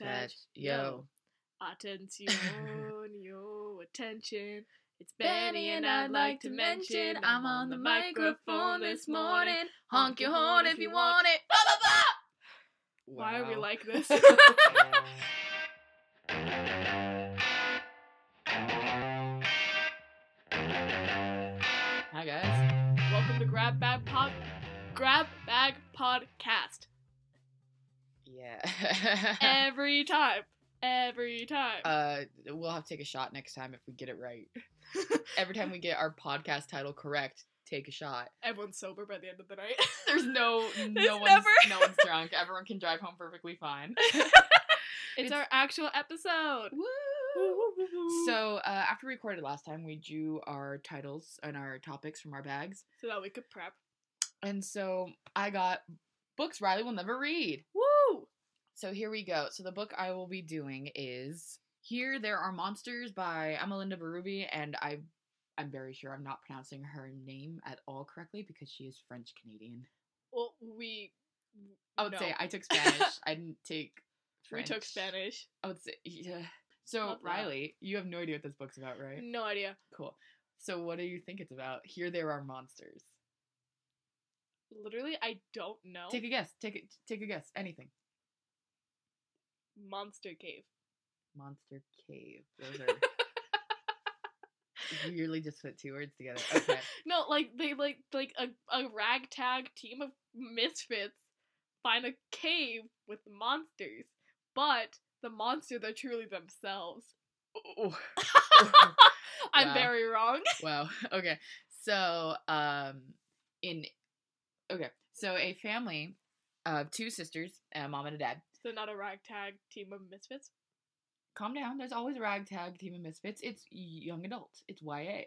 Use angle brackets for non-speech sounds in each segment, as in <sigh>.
Patch, yo. <laughs> Attention, yo, attention. It's Benny, and I'd like to mention I'm on the microphone this morning. Honk your horn if you want it. Blah, blah, blah. Why are we like this? <laughs> <laughs> Hi guys. Welcome to Grab Bag Pod, Grab Bag Podcast. Yeah. Every <laughs> time, every time. uh, we'll have to take a shot next time if we get it right. <laughs> Every time we get our podcast title correct, take a shot. Everyone's sober by the end of the night. <laughs> There's no There's no one's never- no one's drunk. Everyone can drive home perfectly fine. it's, It's- our actual episode. Woo! So uh, after we recorded last time, we drew our titles and our topics from our bags, so that we could prep. and so I got books Riley will never read. Woo! So here we go. So the book I will be doing is Here There Are Monsters by Amelinda Bérubé, and I I'm very sure I'm not pronouncing her name at all correctly because she is French Canadian. Well, we. I would no. say I took Spanish. I didn't take <laughs> we took Spanish. I would say yeah. So that. Riley, you have no idea what this book's about, right? No idea. Cool. So what do you think it's about? Here There Are Monsters. Literally, I don't know. Take a guess. Take it. Take a guess. Anything. Monster Cave. Monster Cave. Those are <laughs> you really just put two words together. Okay. <laughs> No, like they like like a, a ragtag team of misfits find a cave with monsters, but the monsters are truly themselves. Oh. <laughs> I'm Wow. very wrong. wow. Okay. So, um, in okay, so a family of two sisters, a mom and a dad. So not a ragtag team of misfits. Calm down. There's always a ragtag team of misfits. It's young adults. It's YA.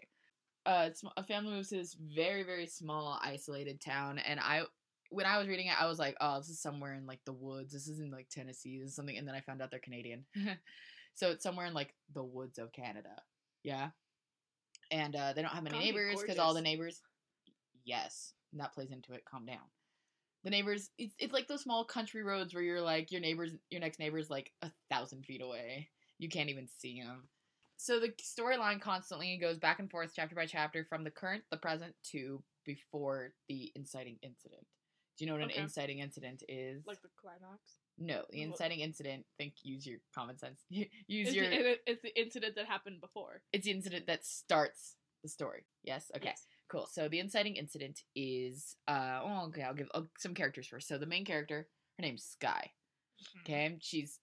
Uh, it's a family moves to this very very small isolated town, and I. When I was reading it, I was like, "Oh, this is somewhere in like the woods. This is in like Tennessee. This is something." And then I found out they're Canadian, <laughs> so it's somewhere in like the woods of Canada. Yeah, and uh, they don't have many neighbors because all the neighbors. Yes, and that plays into it. Calm down. The neighbors, it's it's like those small country roads where you're like your neighbors, your next neighbor's like a thousand feet away. You can't even see them. So the storyline constantly goes back and forth, chapter by chapter, from the current, the present, to before the inciting incident. Do you know what Okay. an inciting incident is? Like the climax. no, the inciting incident. Think, use your common sense. <laughs> use It's your. the, <laughs> it's the incident that happened before. it's the incident that starts the story. Yes. Okay. Yes. Cool. So the inciting incident is. Uh. Oh, okay. I'll give uh, some characters first. So the main character, her name's Sky. Mhm. Okay, she's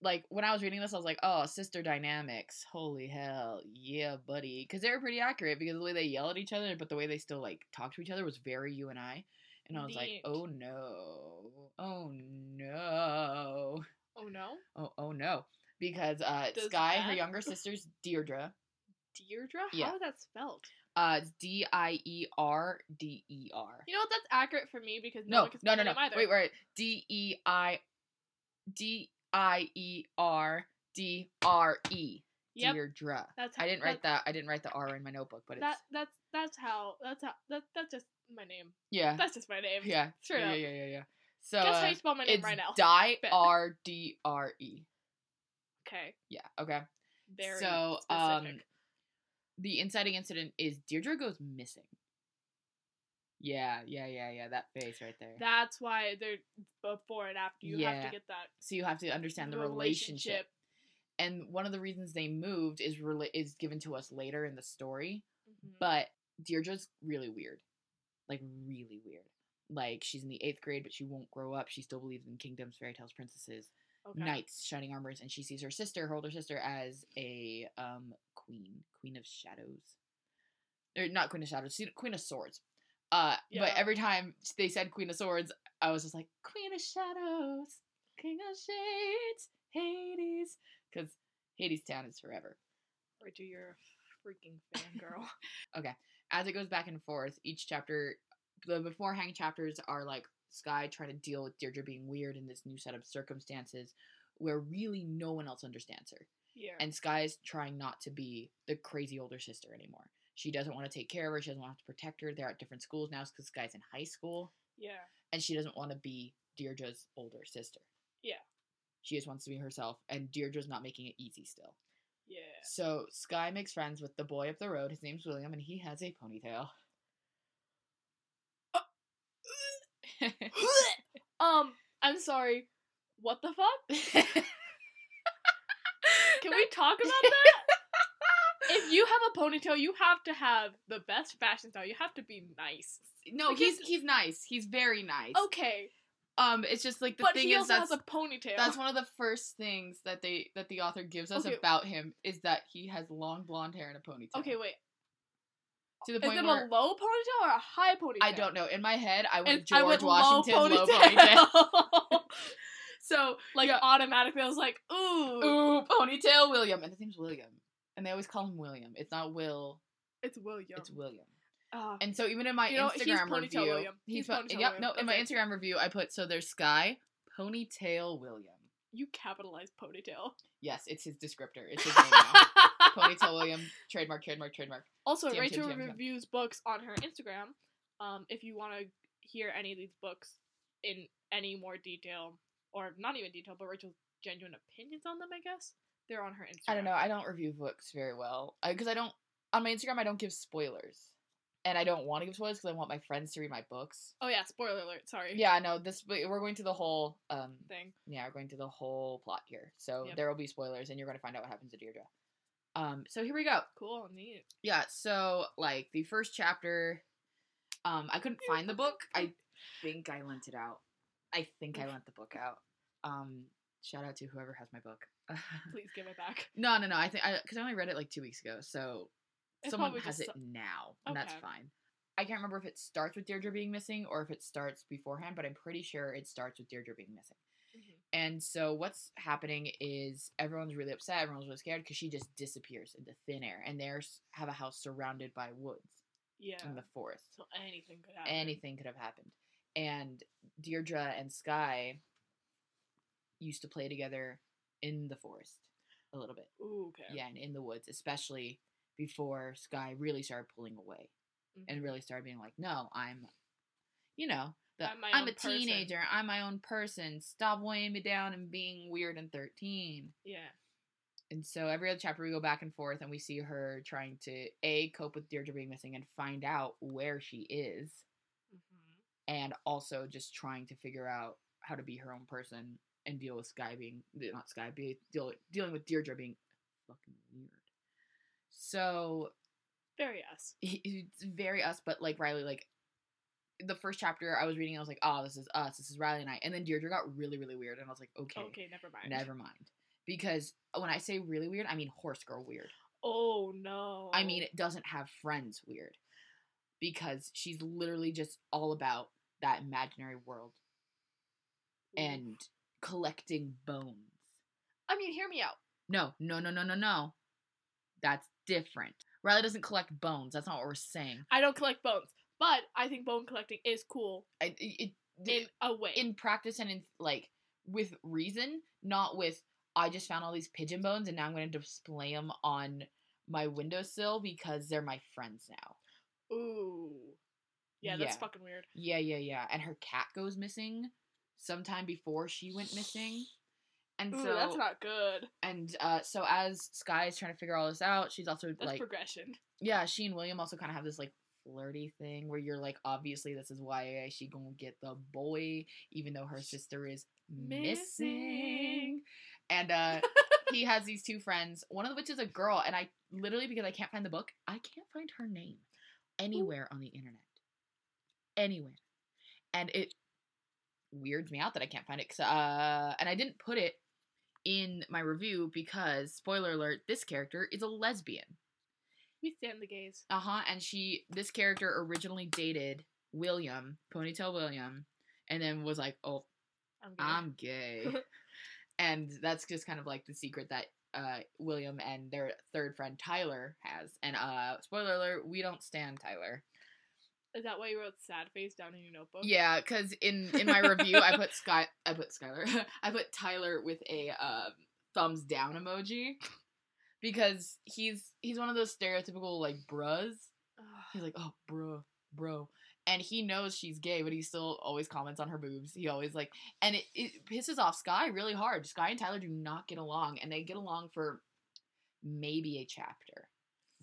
like when I was reading this, I was like, oh, sister dynamics. Holy hell, yeah, buddy. Because they were pretty accurate because the way they yell at each other, but the way they still like talk to each other was very you and I. And I was like, oh no, oh no, Oh no, oh oh no, because uh, Does Sky, her younger sister's Deirdre. Deirdre. Yeah. How is that spelled? Uh, D I E R D E R. You know what? That's accurate for me because no, No, one can no, spell no, no. either. Wait, wait. D E I D I E R D R E. Yep. Deirdre. That's how, I didn't write that. I didn't write the R in my notebook, but it's that's that's how that's how that that's just my name. yeah, That's just my name. yeah, True. yeah, up. yeah, yeah, yeah. So Guess how you spell my name right now. Die Bet. R D R E. <laughs> Okay. Yeah. Okay. Very so um, specific. The inciting incident is Deirdre goes missing. Yeah, yeah, yeah, yeah. That face right there. That's why they're before and after. You have to get that so you have to understand the relationship. And one of the reasons they moved is rela- is given to us later in the story. Mhm. But Deirdre's really weird. Like really weird. Like she's in the eighth grade, but she won't grow up. She still believes in kingdoms, fairy tales, princesses, okay. knights, shining armors, and she sees her sister, her older sister, as a um queen, queen of shadows. Or not queen of shadows, queen of swords. Uh, Yeah. but every time they said queen of swords, I was just like queen of shadows, king of shades, Hades, because Hadestown is forever. Rachel, you're a freaking fangirl. <laughs> Okay, as it goes back and forth, each chapter, the beforehand chapters are like Sky trying to deal with Deirdre being weird in this new set of circumstances where really no one else understands her. yeah. And Sky is trying not to be the crazy older sister anymore. She doesn't want to take care of her. She doesn't want to protect her. They're at different schools now because Sky's in high school. yeah. And she doesn't want to be Deirdre's older sister. Yeah. She just wants to be herself, and Deirdre's not making it easy still. Yeah. So Sky makes friends with the boy up the road. His name's William, and he has a ponytail. <laughs> um, I'm sorry. What the fuck? <laughs> Can we talk about that? <laughs> if you have a ponytail, you have to have the best fashion style. You have to be nice. no, Because- he's he's nice. He's very nice. Okay, Um, it's just like the but thing he is also that's has a ponytail. that's one of the first things that they that the author gives us Okay. about him is that he has long blonde hair and a ponytail. okay, wait. To the point Is it where a low ponytail or a high ponytail? I don't know. In my head, I went George I went Washington's low ponytail. <laughs> so like yeah. automatically, I was like, ooh, ooh ponytail William, and his name's William, and they always call him William. It's not Will. it's William. It's William. Ah, And so even in my You know, he's Instagram ponytail review, William. he's He's po- ponytail yep. William. No, in my Instagram review, I put so there's Sky ponytail William. you capitalized ponytail. Yes, it's his descriptor. It's his name now. <laughs> ponytail William. Trademark. Trademark. Trademark. Also, TM, Rachel TM, TM. reviews books on her Instagram. Um, if you want to hear any of these books in any more detail, or not even detail, but Rachel's genuine opinions on them, I guess they're on her Instagram. I don't know. I don't review books very well because I don't on my Instagram. I don't give spoilers, and I don't want to give spoilers because I want my friends to read my books. Oh yeah, spoiler alert. Sorry. Yeah, I know this. We're going to the whole. Um, Thing. yeah, we're going to the whole plot here, so Yep. there will be spoilers, and you're going to find out what happens to Deirdre. Um, so here we go. Cool. Neat. Yeah, so like the first chapter, um, I couldn't find the book. <laughs> I think I lent it out. I think I lent the book out. Um, shout out to whoever has my book. <laughs> Please give it back. no, no, no. I think I because I only read it like two weeks ago, so It's someone has it so- now, and that's fine. I can't remember if it starts with Deirdre being missing or if it starts beforehand, but I'm pretty sure it starts with Deirdre being missing. And so what's happening is everyone's really upset, everyone's really scared because she just disappears into thin air, and they have a house surrounded by woods Yeah. in the forest. so anything could happen. Anything could have happened. And Deirdre and Sky used to play together in the forest a little bit. Ooh, okay. Yeah, and in the woods, especially before Sky really started pulling away and Mhm. really started being like, "No, I'm, you know, the, I'm I'm a person." teenager. I'm my own person. Stop weighing me down and being weird and 13." Yeah. And so every other chapter we go back and forth and we see her trying to a cope with Deirdre being missing and find out where she is hmm and also just trying to figure out how to be her own person and deal with Sky being not Sky be deal, dealing with Deirdre being fucking weird. So Very us. it's very us, but like Riley, like the first chapter I was reading, I was like, oh, this is us, this is Riley and I, and then Deirdre got really, really weird, and I was like, okay, Okay, never mind. never mind, because when I say really weird, I mean horse girl weird. Oh no. I mean, it doesn't have friends weird, because she's literally just all about that imaginary world Oof. and collecting bones. I mean, hear me out. No, no, no, no, no, no. That's different. Riley doesn't collect bones. That's not what we're saying. I don't collect bones, but I think bone collecting is cool I, it, in a way. in practice and in like with reason, not with I just found all these pigeon bones and now I'm going to display them on my windowsill because they're my friends now. Ooh. Yeah, that's Yeah. fucking weird. Yeah, yeah, yeah. And her cat goes missing sometime before she went missing. And Ooh, so that's not good. and uh so as Sky is trying to figure all this out, she's also That's like progression. yeah, she and William also kind of have this like flirty thing where you're like, obviously this is why she gonna get the boy, even though her sister is missing. And uh <laughs> he has these two friends, one of which is a girl, and I literally because I can't find the book, I can't find her name anywhere on the internet. Anywhere. And it weirds me out that I can't find it. uh, and I didn't put it in my review because, spoiler alert, this character is a lesbian. We stand the gaze. Uh huh. And she, this character originally dated William, Ponytail William, and then was like, oh, I'm gay. I'm gay. <laughs> and that's just kind of like the secret that uh, William and their third friend Tyler has. And uh, spoiler alert, we don't stand Tyler. Is that why you wrote sad face down in your notebook? Yeah, because in in my review, I put Sky, I put Skylar, <laughs> I put Tyler with a um, thumbs down emoji because he's he's one of those stereotypical like bros. He's like, oh, bro, bro. and he knows she's gay, but he still always comments on her boobs. He always like, and it, it pisses off Sky really hard. Sky and Tyler do not get along, and they get along for maybe a chapter,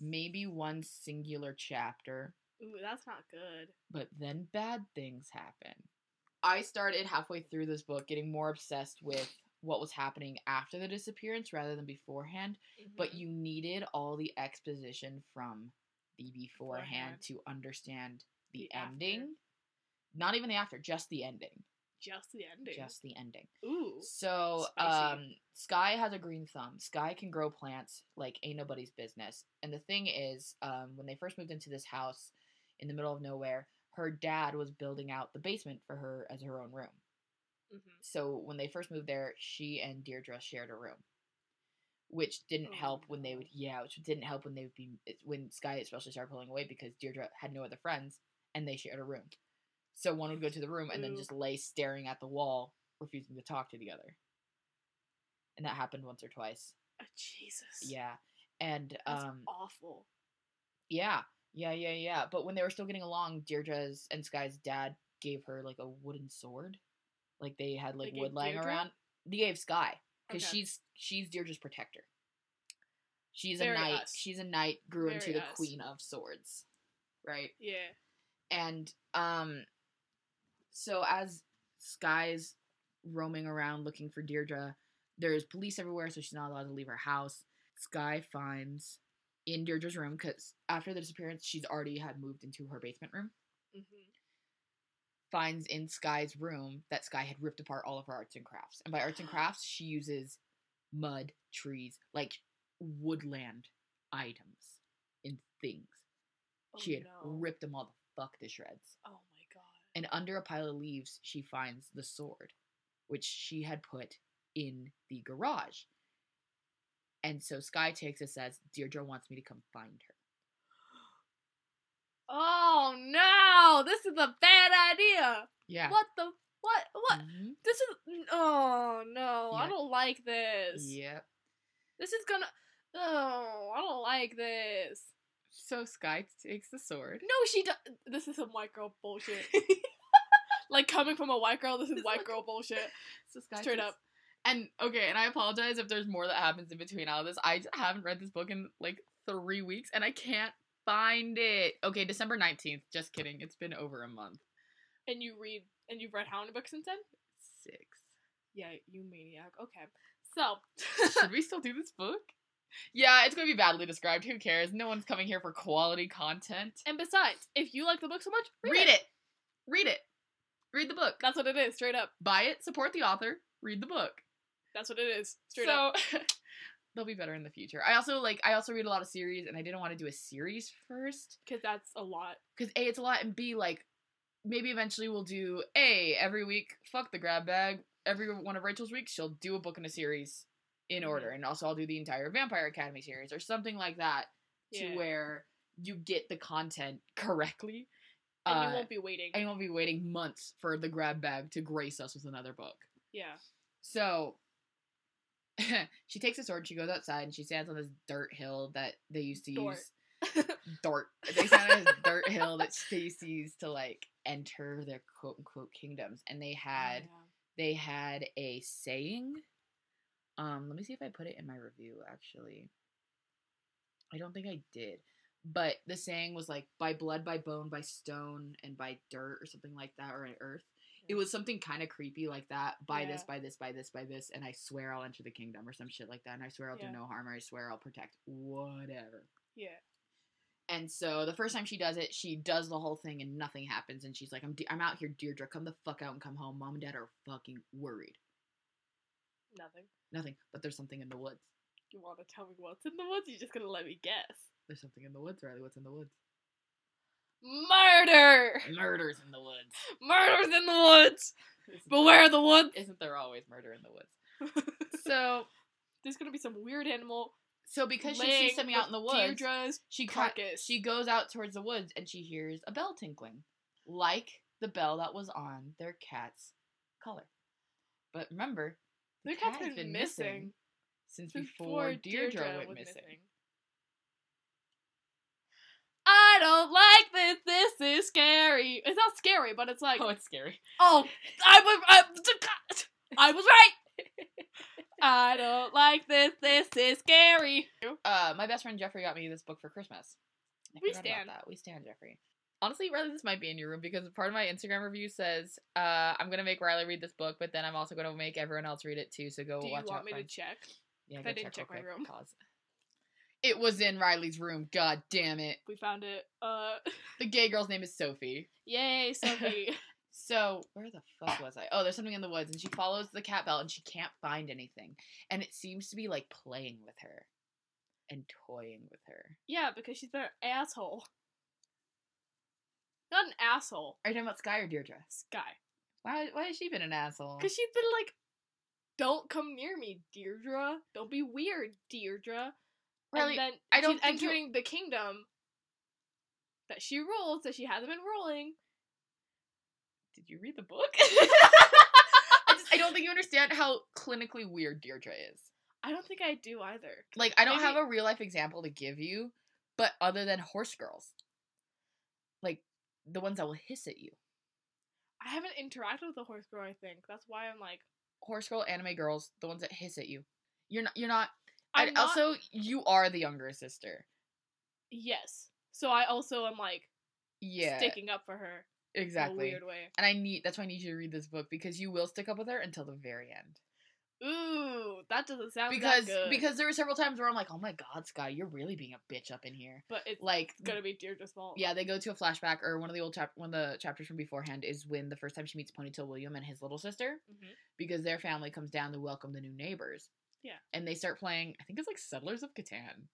maybe one singular chapter, Ooh, that's not good. but then bad things happen. I started halfway through this book getting more obsessed with what was happening after the disappearance rather than beforehand, but Mhm. you needed all the exposition from the beforehand Beforehand. to understand the, The after. ending. Not even the after, just the ending. just the ending. Just the ending. Ooh. So, Spicy. um, Sky has a green thumb. Sky can grow plants like ain't nobody's business. And the thing is, um, when they first moved into this house in the middle of nowhere, her dad was building out the basement for her as her own room. Hmm So when they first moved there, she and Deirdre shared a room, which didn't Oh, help when they would yeah, which didn't help when they would be when Sky especially started pulling away because Deirdre had no other friends and they shared a room. So one would go to the room and then just lay staring at the wall, refusing to talk to the other. And that happened once or twice. Oh, Jesus. Yeah. And That's um awful. yeah. Yeah, yeah, yeah. But when they were still getting along, Deirdre's and Sky's dad gave her like a wooden sword. Like they had like They wood lying Deirdre? around. They gave Sky because Okay. she's she's Deirdre's protector. She's Very a knight. us. She's a knight. Grew into Very the us. queen of swords, right? Yeah. And um, so as Sky's roaming around looking for Deirdre, there's police everywhere, so she's not allowed to leave her house. Sky finds in Deirdre's room because after the disappearance, she's already had moved into her basement room. hmm Finds in Sky's room that Sky had ripped apart all of her arts and crafts, and by arts and <gasps> crafts, she uses mud, trees, like woodland items and things. Oh, she had no. ripped them all the fuck to shreds. Oh my god. And under a pile of leaves, she finds the sword, which she had put in the garage. And so Sky takes it says, Deirdre wants me to come find her. Oh no! This is a bad idea. Yeah. What the what what? Mhm. This is oh no! I don't like this. Yep. This is gonna. Oh, I don't like this. So Sky takes the sword. No, she does. This is some white girl bullshit. <laughs> like coming from a white girl, this is This white look- girl bullshit. <laughs> So Sky Straight takes- up. And okay, and I apologize if there's more that happens in between all of this. I haven't read this book in like three weeks and I can't find it. Okay, December 19th. Just kidding. It's been over a month. And you read and you've read how many books since then? Six. Yeah, you maniac. Okay, so <laughs> Should we still do this book? Yeah, it's gonna be badly described. Who cares? No one's coming here for quality content. and besides, if you like the book so much, read, Read it. Read it. Read the book. That's what it is. Straight up. Buy it. Support the author. Read the book. That's what it is. Straight so, up. <laughs> they'll be better in the future. I also like. I also read a lot of series, and I didn't want to do a series first Because that's a lot. because a it's a lot, and b like maybe eventually we'll do a every week. Fuck the grab bag. Every one of Rachel's weeks, she'll do a book in a series in Mhm. order, and also I'll do the entire Vampire Academy series or something like that. Yeah. to where you get the content correctly. and uh, you won't be waiting. and you won't be waiting months for the grab bag to grace us with another book. yeah. So <laughs> she takes a sword, she goes outside, and she stands on this dirt hill that they used to Dort. use. Dirt. They stand on this dirt hill that they used to use to like enter their quote unquote kingdoms, and they had Oh, they had a saying. Um, let me see if I put it in my review actually. I don't think I did. But the saying was like by blood, by bone, by stone, and by dirt or something like that, or earth. It was something kind of creepy like that. By this, buy this, buy this, buy this, and I swear I'll enter the kingdom or some shit like that. And I swear I'll Yeah. do no harm, or I swear I'll protect whatever. Yeah. And so the first time she does it, she does the whole thing and nothing happens. And she's like, I'm, de- I'm out here, Deirdre. Come the fuck out and come home. Mom and dad are fucking worried. Nothing. Nothing, but there's something in the woods. You want to tell me what's in the woods? You're just gonna let me guess. There's something in the woods, Riley. What's in the woods? Murder! Murders in the woods. Murders in the woods! <laughs> Beware the woods! Isn't there always murder in the woods? <laughs> So, There's gonna be some weird animal so because she sees something out in the woods, Deirdre's she carcass. she goes out towards the woods and she hears a bell tinkling, like the bell that was on their cat's collar. But remember, the Their cat cat's has been been missing missing since before Deirdre, went was missing. I don't like this. This is scary. It's not scary, but it's like, oh, it's scary. oh, I was, I, I was right. I don't like this. This is scary. Uh, my best friend Jeffrey got me this book for Christmas. I We stand. that. We stand Jeffrey. Honestly, Riley, this might be in your room because part of my Instagram review says uh, I'm gonna make Riley read this book, but then I'm also gonna make everyone else read it too. So go Do you watch want me to check? Yeah, I didn't check real my room. cause It was in Riley's room. God damn it. We found it. Uh, <laughs> The gay girl's name is Sophie. yay, Sophie. <laughs> So where the fuck was I? Oh, there's something in the woods, and she follows the cat bell, and she can't find anything, and it seems to be like playing with her, and toying with her. yeah, because she's been an asshole. Not an asshole. Are you talking about Sky or Deirdre? Sky. Why? Why has she been an asshole? Because she's been like, don't come near me, Deirdre. Don't be weird, Deirdre. Riley, and then I don't she's entering the kingdom that she rules, that she hasn't been ruling. Did you read the book? <laughs> I just I don't think you understand how clinically weird Deirdre is. I don't think I do either. Like I don't Maybe- have a real life example to give you, but other than horse girls, like the ones that will hiss at you, I haven't interacted with a horse girl. I think that's why I'm like, horse girl anime girls, the ones that hiss at you. You're not. You're not. I'm not- also, you are the younger sister. yes. So I also am like Yeah, sticking up for her in a exactly. weird way. And I need. That's why I need you to read this book because you will stick up with her until the very end. Ooh, that doesn't sound Because that good. because there were several times where I'm like, oh my god, Sky, you're really being a bitch up in here. but it's Like gonna be Deirdre's fault. Yeah, they go to a flashback, or one of the old chap, one of the chapters from beforehand is when the first time she meets Ponytail William and his little sister, Mhm. because their family comes down to welcome the new neighbors. Yeah. and they start playing. I think it's like Settlers of Catan,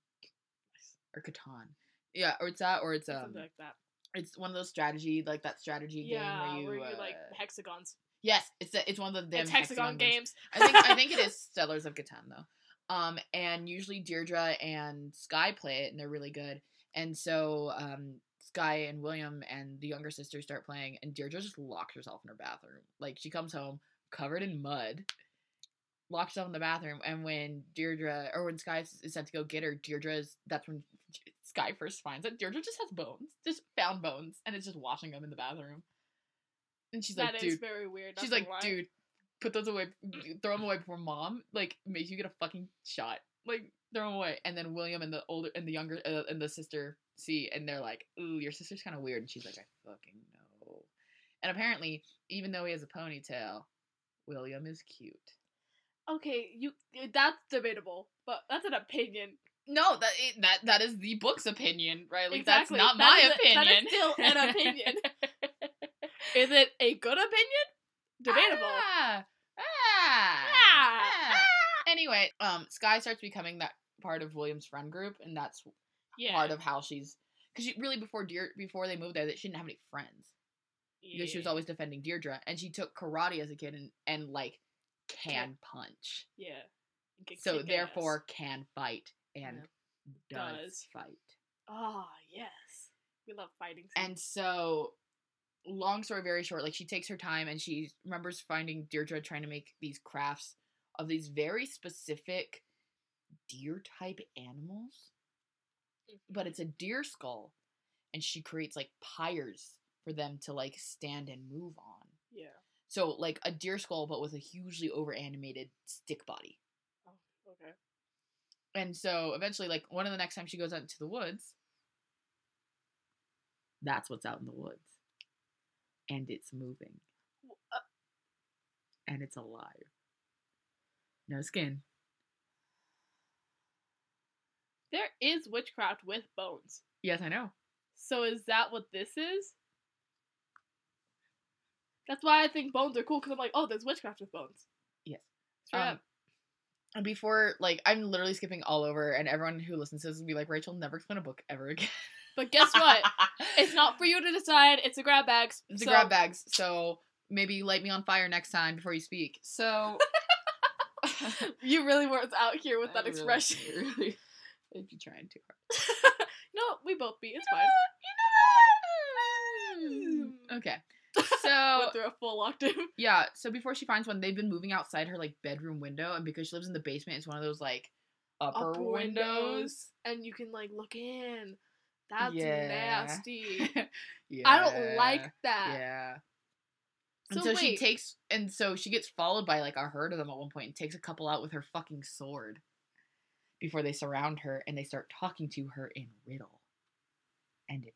or Catan. Yeah, or it's that, or it's um, something like that. it's one of those strategy, like that strategy Yeah, game where you, uh, like hexagons. yes, it's a, it's one of the It's them hexagon, games. I think I think it is <laughs> Settlers of Catan though. Um, and usually Deirdre and Sky play it, and they're really good. And so um, Sky and William and the younger sister start playing, and Deirdre just locks herself in her bathroom. Like she comes home covered in mud, locks herself in the bathroom, and when Deirdre or when Sky is sent to go get her, Deirdre's that's when Sky first finds it. Deirdre just has bones, just found bones, and it's just washing them in the bathroom. And she's That like, is dude, very weird. She's like, lie. dude, put those away, throw them away before mom like makes you get a fucking shot. Like throw them away. And then William and the older and the younger uh, and the sister see, and they're like, ooh, your sister's kind of weird. And she's like, I fucking know. And apparently, even though he has a ponytail, William is cute. Okay, you that's debatable, but that's an opinion. No, that that that is the book's opinion, right? Like Exactly. that's not That my is a- that is opinion. still an opinion. <laughs> Is it a good opinion? Debatable. Ah, ah, Ah, ah. Anyway, um, Sky starts becoming that part of William's friend group, and that's yeah. part of how she's because she really before Deir before they moved there, that she didn't have any friends because she was always defending Deirdre, and she took karate as a kid and and like can punch, Yeah. So therefore ass. can fight and does, Does. fight. Ah, yes. We love fighting. And so, long story very short, like she takes her time and she remembers finding Deirdre trying to make these crafts of these very specific deer type animals. But it's a deer skull. And she creates like pyres for them to like stand and move on. So like a deer skull but with a hugely over animated stick body. Oh, okay. And so eventually, like one of the next time she goes out into the woods, that's what's out in the woods. And it's moving. Uh, And it's alive. No skin. There is witchcraft with bones. Yes, I know. So is that what this is? That's why I think bones are cool because I'm like, oh, there's witchcraft with bones. Yes. Um. And before, like, I'm literally skipping all over, and everyone who listens to this will be like, Rachel, never explain a book ever again. <laughs> But guess what? <laughs> it's not for you to decide. It's a grab bags. It's a So- grab bags, so maybe light me on fire next time before you speak. So. <laughs> You really weren't out here with that really- expression. Really, I'd be trying too hard. no, we both be. It's You fine. Okay. <laughs> So through a full octave. <laughs> yeah, so before she finds one, they've been moving outside her like bedroom window, and because she lives in the basement, it's one of those like upper, Upper windows. and you can like look in. That's Yeah. nasty. yeah. <laughs> I don't like that. Yeah. And So so, she takes, and so she gets followed by like a herd of them at one point, and takes a couple out with her fucking sword. Before they surround her, and they start talking to her in riddle, and in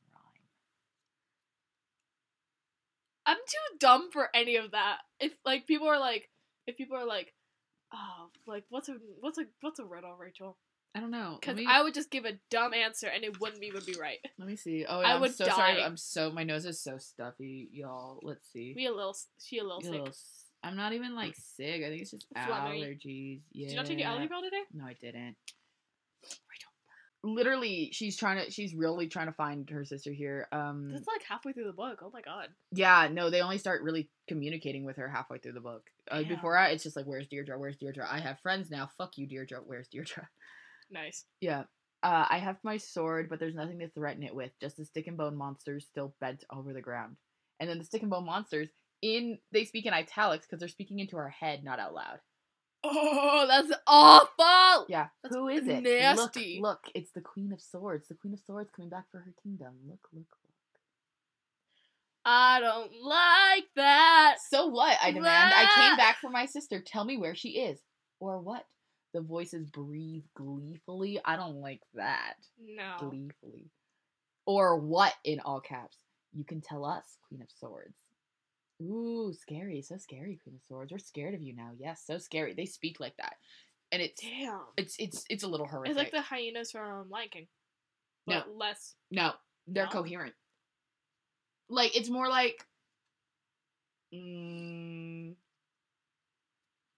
I'm too dumb for any of that. If like people are like, if people are like, oh, like what's a what's a what's a riddle, Rachel? I don't know. Because me, I would just give a dumb answer and it wouldn't even be right. let me see. Oh, I I'm would so sorry. I'm so my nose is so stuffy, y'all. Let's see. We a little, she a little A sick. little I'm not even like sick. I think it's just Phlegmy. allergies. Yeah. Did you not take your allergy pill today? No, I didn't. Literally, she's trying to. She's really trying to find her sister here. Um. That's like halfway through the book. Oh my god. Yeah. No, they only start really communicating with her halfway through the book. Uh, before that, it's just like, "Where's Deirdre? Where's Deirdre? I have friends now. Fuck you, Deirdre. Where's Deirdre?" <laughs> Nice. Yeah. Uh, I have my sword, but there's nothing to threaten it with. Just the stick and bone monsters still bent over the ground. And then the stick and bone monsters in they speak in italics because they're speaking into our head, not out loud. Oh, that's awful. Yeah. That's Who is it? nasty. Look, look, it's the Queen of Swords. The Queen of Swords coming back for her kingdom. Look, look, look. I don't like that. So what? I demand. I came back for my sister. Tell me where she is. Or what? The voices breathe gleefully. I don't like that. No. Gleefully. Or what in all caps? You can tell us, Queen of Swords. Ooh, scary. So scary, Queen of Swords. We're scared of you now. Yes, so scary. They speak like that. And it's Damn. it's it's it's a little horrific. It's like the hyenas from Lion King. No. Less. No, they're No? coherent. Like it's more like, mm,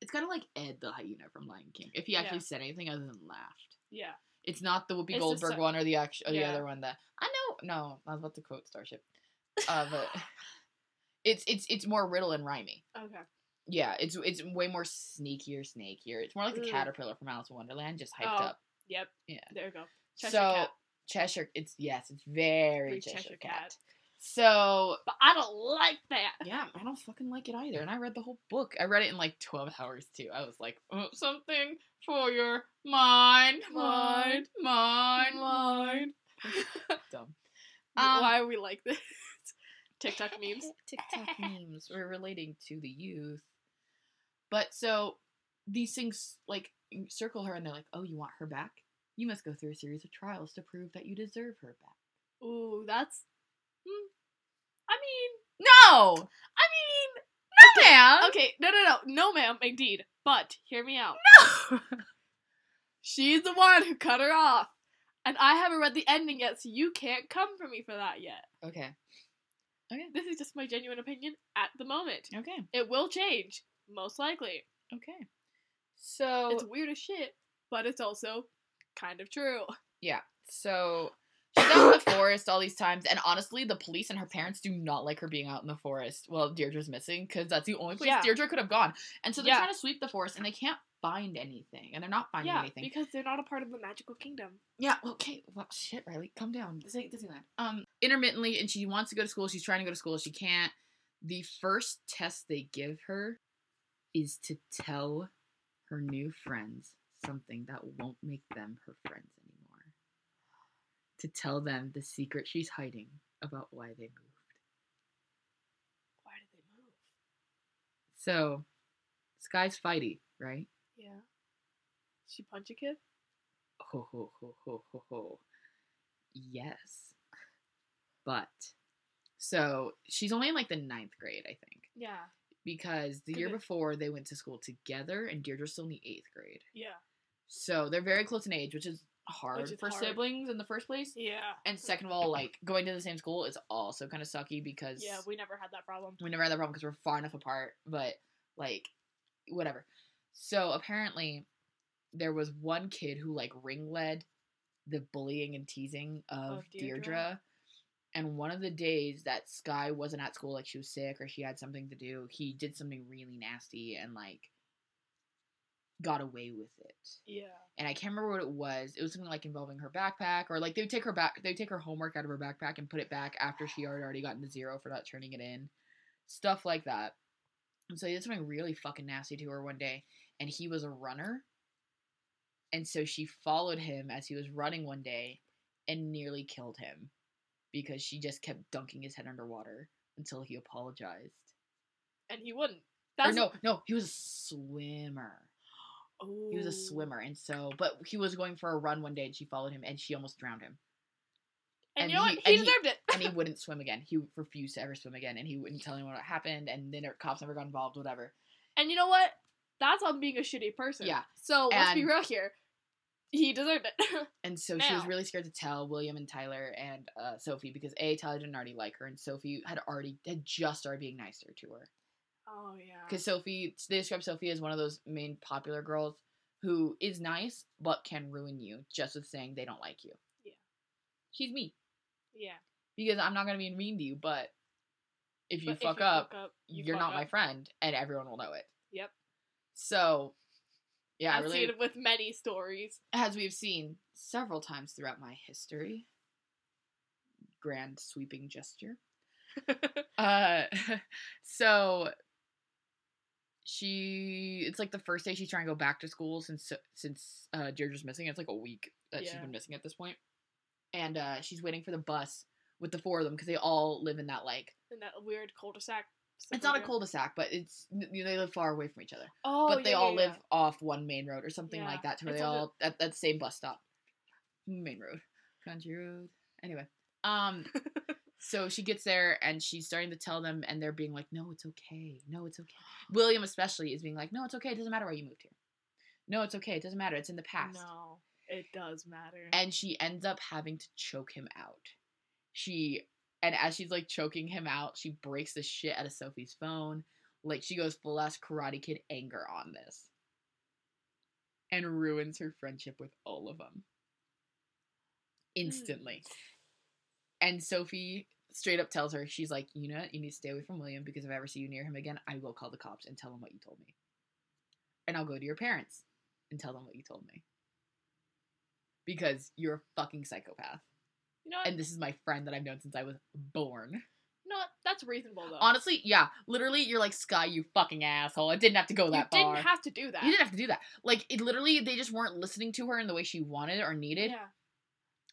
it's kind of like Ed the hyena from Lion King. If he actually Yeah. said anything other than laughed, Yeah. it's not the Whoopi It's Goldberg one or the act- or the other one that I know. No, I was about to quote Starship, uh, but <laughs> it's it's it's more riddle and rhymey. Okay. Yeah, it's it's way more sneakier, snakier. It's more like the Ugh. caterpillar from Alice in Wonderland, just hyped Oh, up. Yep. Yeah. There you go. Cheshire so cat. Cheshire, it's yes, it's very Cheshire, Cheshire cat. cat. So But I don't like that. yeah, I don't fucking like it either. And I read the whole book. I read it in like twelve hours too. I was like, oh, something for your mind, mind, mind, mind. <laughs> Dumb. Um, Why are we like this? TikTok memes. <laughs> TikTok memes. We're relating to the youth. But so these things like circle her and they're like, oh, you want her back? You must go through a series of trials to prove that you deserve her back. Ooh, that's. Hmm. I mean, No! I mean, No, ma'am! okay, no, no, no, no, ma'am, indeed. But hear me out. No! <laughs> She's the one who cut her off, and I haven't read the ending yet, so you can't come for me for that yet. okay. Okay. This is just my genuine opinion at the moment. Okay. It will change, most likely. Okay. So It's weird as shit, but it's also kind of true. Yeah. So <coughs> she's out in the forest all these times, and honestly, the police and her parents do not like her being out in the forest while Deirdre's missing, because that's the only place Yeah. Deirdre could have gone. And so they're Yeah. trying to sweep the forest, and they can't find anything, and they're not finding yeah, anything. because they're not a part of the magical kingdom. Yeah, okay. Well, shit, Riley, calm down. This ain't Disneyland. Um, intermittently, and she wants to go to school. She's trying to go to school. She can't. The first test they give her is to tell her new friends something that won't make them her friends anymore. To tell them the secret she's hiding about why they moved. Why did they move? So, Sky's fighty, right? Yeah. She punch a kid? Ho ho ho ho ho ho. Yes. But so she's only in like the ninth grade, I think. Yeah. Because the year before they went to school together and Deirdre's still in the eighth grade. Yeah. So they're very close in age, which is hard Which is for hard. siblings in the first place. Yeah. And second of all, like going to the same school is also kind of sucky because Yeah, we never had that problem. we never had that problem because we're far enough apart, but like whatever. So apparently there was one kid who like ring led the bullying and teasing of, Of Deirdre. Deirdre. And one of the days that Sky wasn't at school, like she was sick or she had something to do, he did something really nasty and like got away with it. Yeah. And I can't remember what it was. It was something like involving her backpack, or like they would take her back, they would take her homework out of her backpack and put it back after she had already gotten to zero for not turning it in, stuff like that. And so he did something really fucking nasty to her one day, and he was a runner, and so she followed him as he was running one day, and nearly killed him because she just kept dunking his head underwater until he apologized. And he wouldn't. Or no, no, he was a swimmer. He was a oh. swimmer, and so, but he was going for a run one day, and she followed him, and she almost drowned him. And, And you know he- what? He and he- deserved it. And he <laughs> wouldn't swim again. He refused to ever swim again, and he wouldn't tell anyone what happened. And then cops never got involved, whatever. And you know what? That's on being a shitty person. Yeah. So let's be real here. He deserved it. <laughs> And so she was really scared to tell William and Tyler and uh, Sophie because a Tyler didn't already like her, and Sophie had already had just started being nicer to her. oh yeah. Because Sophie, they describe Sophie as one of those main popular girls who is nice but can ruin you just with saying they don't like you. Yeah. She's me Yeah. because I'm not gonna be mean to you, but if you, But fuck, you up, fuck up, you you're fuck not my friend, and everyone will know it. Yep. So, yeah, I I've really, with many stories. as we've seen several times throughout my history, grand sweeping gesture. <laughs> Uh, <laughs> so she, it's like the first day she's trying to go back to school since since uh, Deirdre's missing. It's like a week that she's been missing at this point, and uh, she's waiting for the bus with the four of them because they all live in that like In that weird cul-de-sac. It's not a cul-de-sac, but it's you know, they live far away from each other. Oh, but they yeah, all yeah, live yeah. off one main road or something like that it's they all at, at the same bus stop. Main road. Country road. Anyway um <laughs> so she gets there and she's starting to tell them and they're being like no it's okay. No it's okay. William especially is being like no it's okay. It doesn't matter why you moved here. No it's okay. It doesn't matter. It's in the past. No, it does matter. and she ends up having to choke him out. She and as she's like choking him out she breaks the shit out of sophie's phone. Like she goes full ass karate kid anger on this. And ruins her friendship with all of them hmm. instantly. And sophie straight up tells her she's like you know what? you need to stay away from william because if i ever see you near him again i will call the cops and tell them what you told me. And i'll go to your parents and tell them what you told me. Because you're a fucking psychopath you know, what? and this is my friend that I've known since I was born. you know what? That's reasonable though. Honestly, yeah, literally, you're like Sky, you fucking asshole. It didn't have to go that far. you that didn't have to do that. You didn't have to do that. Like it literally, they just weren't listening to her in the way she wanted or needed, Yeah.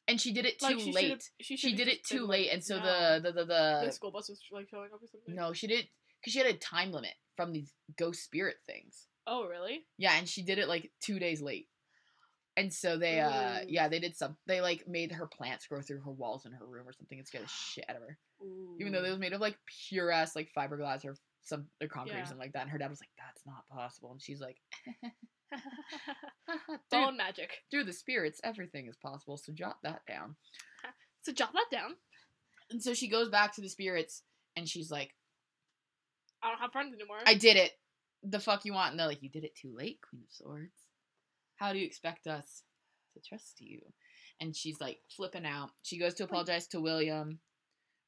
and she did it too Like, she should've- late. She, She should've did it just been too like, late, and so no. the the the, the the school bus was like showing up or something. no, she did because she had a time limit from these ghost spirit things. Oh really? Yeah, and she did it like two days late. And so they, uh, Ooh. yeah, they did some. They like made her plants grow through her walls in her room or something and scared the shit out of her. even though Ooh. they was made of like pure ass like fiberglass or some or concrete Yeah. or something like that. And her dad was like, "That's not possible," and she's like, <laughs> Bone magic. "Through the spirits, everything is possible." So jot that down. <laughs> So jot that down. And so she goes back to the spirits, and she's like, I don't have friends anymore. "I did it. The fuck you want?" And they're like, "You did it too late, Queen of Swords. How do you expect us to trust you?" And she's like flipping out. She goes to apologize to William.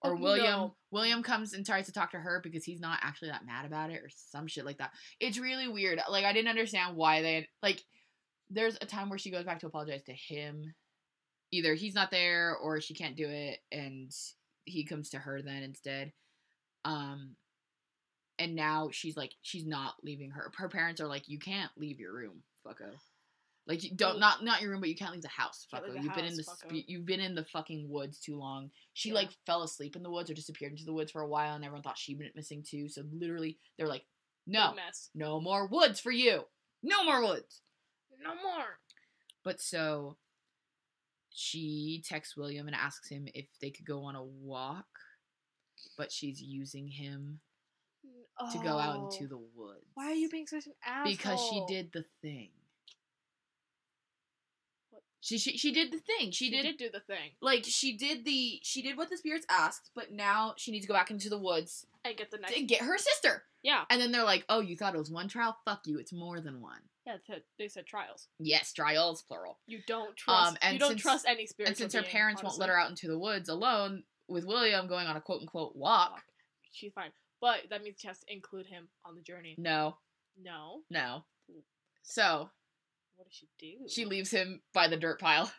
Or Oh, William no. William comes and tries to talk to her because he's not actually that mad about it or some shit like that. It's really weird. Like I didn't understand why they like there's a time where she goes back to apologize to him. Either he's not there or she can't do it and he comes to her then instead. Um and now she's like she's not leaving her. Her parents are like you can't leave your room, fucko. Like you don't not not your room, but you can't leave the house, leave the You've been in the house, you've been in the fucking woods too long. She Yeah. like fell asleep in the woods or disappeared into the woods for a while, and everyone thought she went missing too. So literally, they're like, no, no more woods for you, no more woods. No more. But so she texts William and asks him if they could go on a walk, but she's using him to go out into Oh. the woods. Why are you being such an asshole? Because she did the thing. She, she she did the thing. She, She did, did do the thing like she did the she did what the spirits asked, but now she needs to go back into the woods and get the next. to get her sister. Yeah, And then they're like, "Oh, you thought it was one trial? Fuck you! It's more than one." yeah. They said trials. Yes, trials plural. You don't trust. Um, and you don't since- trust any spirit. and since her parents won't let her out into the woods alone with William going on a quote unquote walk, she's fine. But that means she has to include him on the journey. no, No. no. So What does she do? she leaves him by the dirt pile,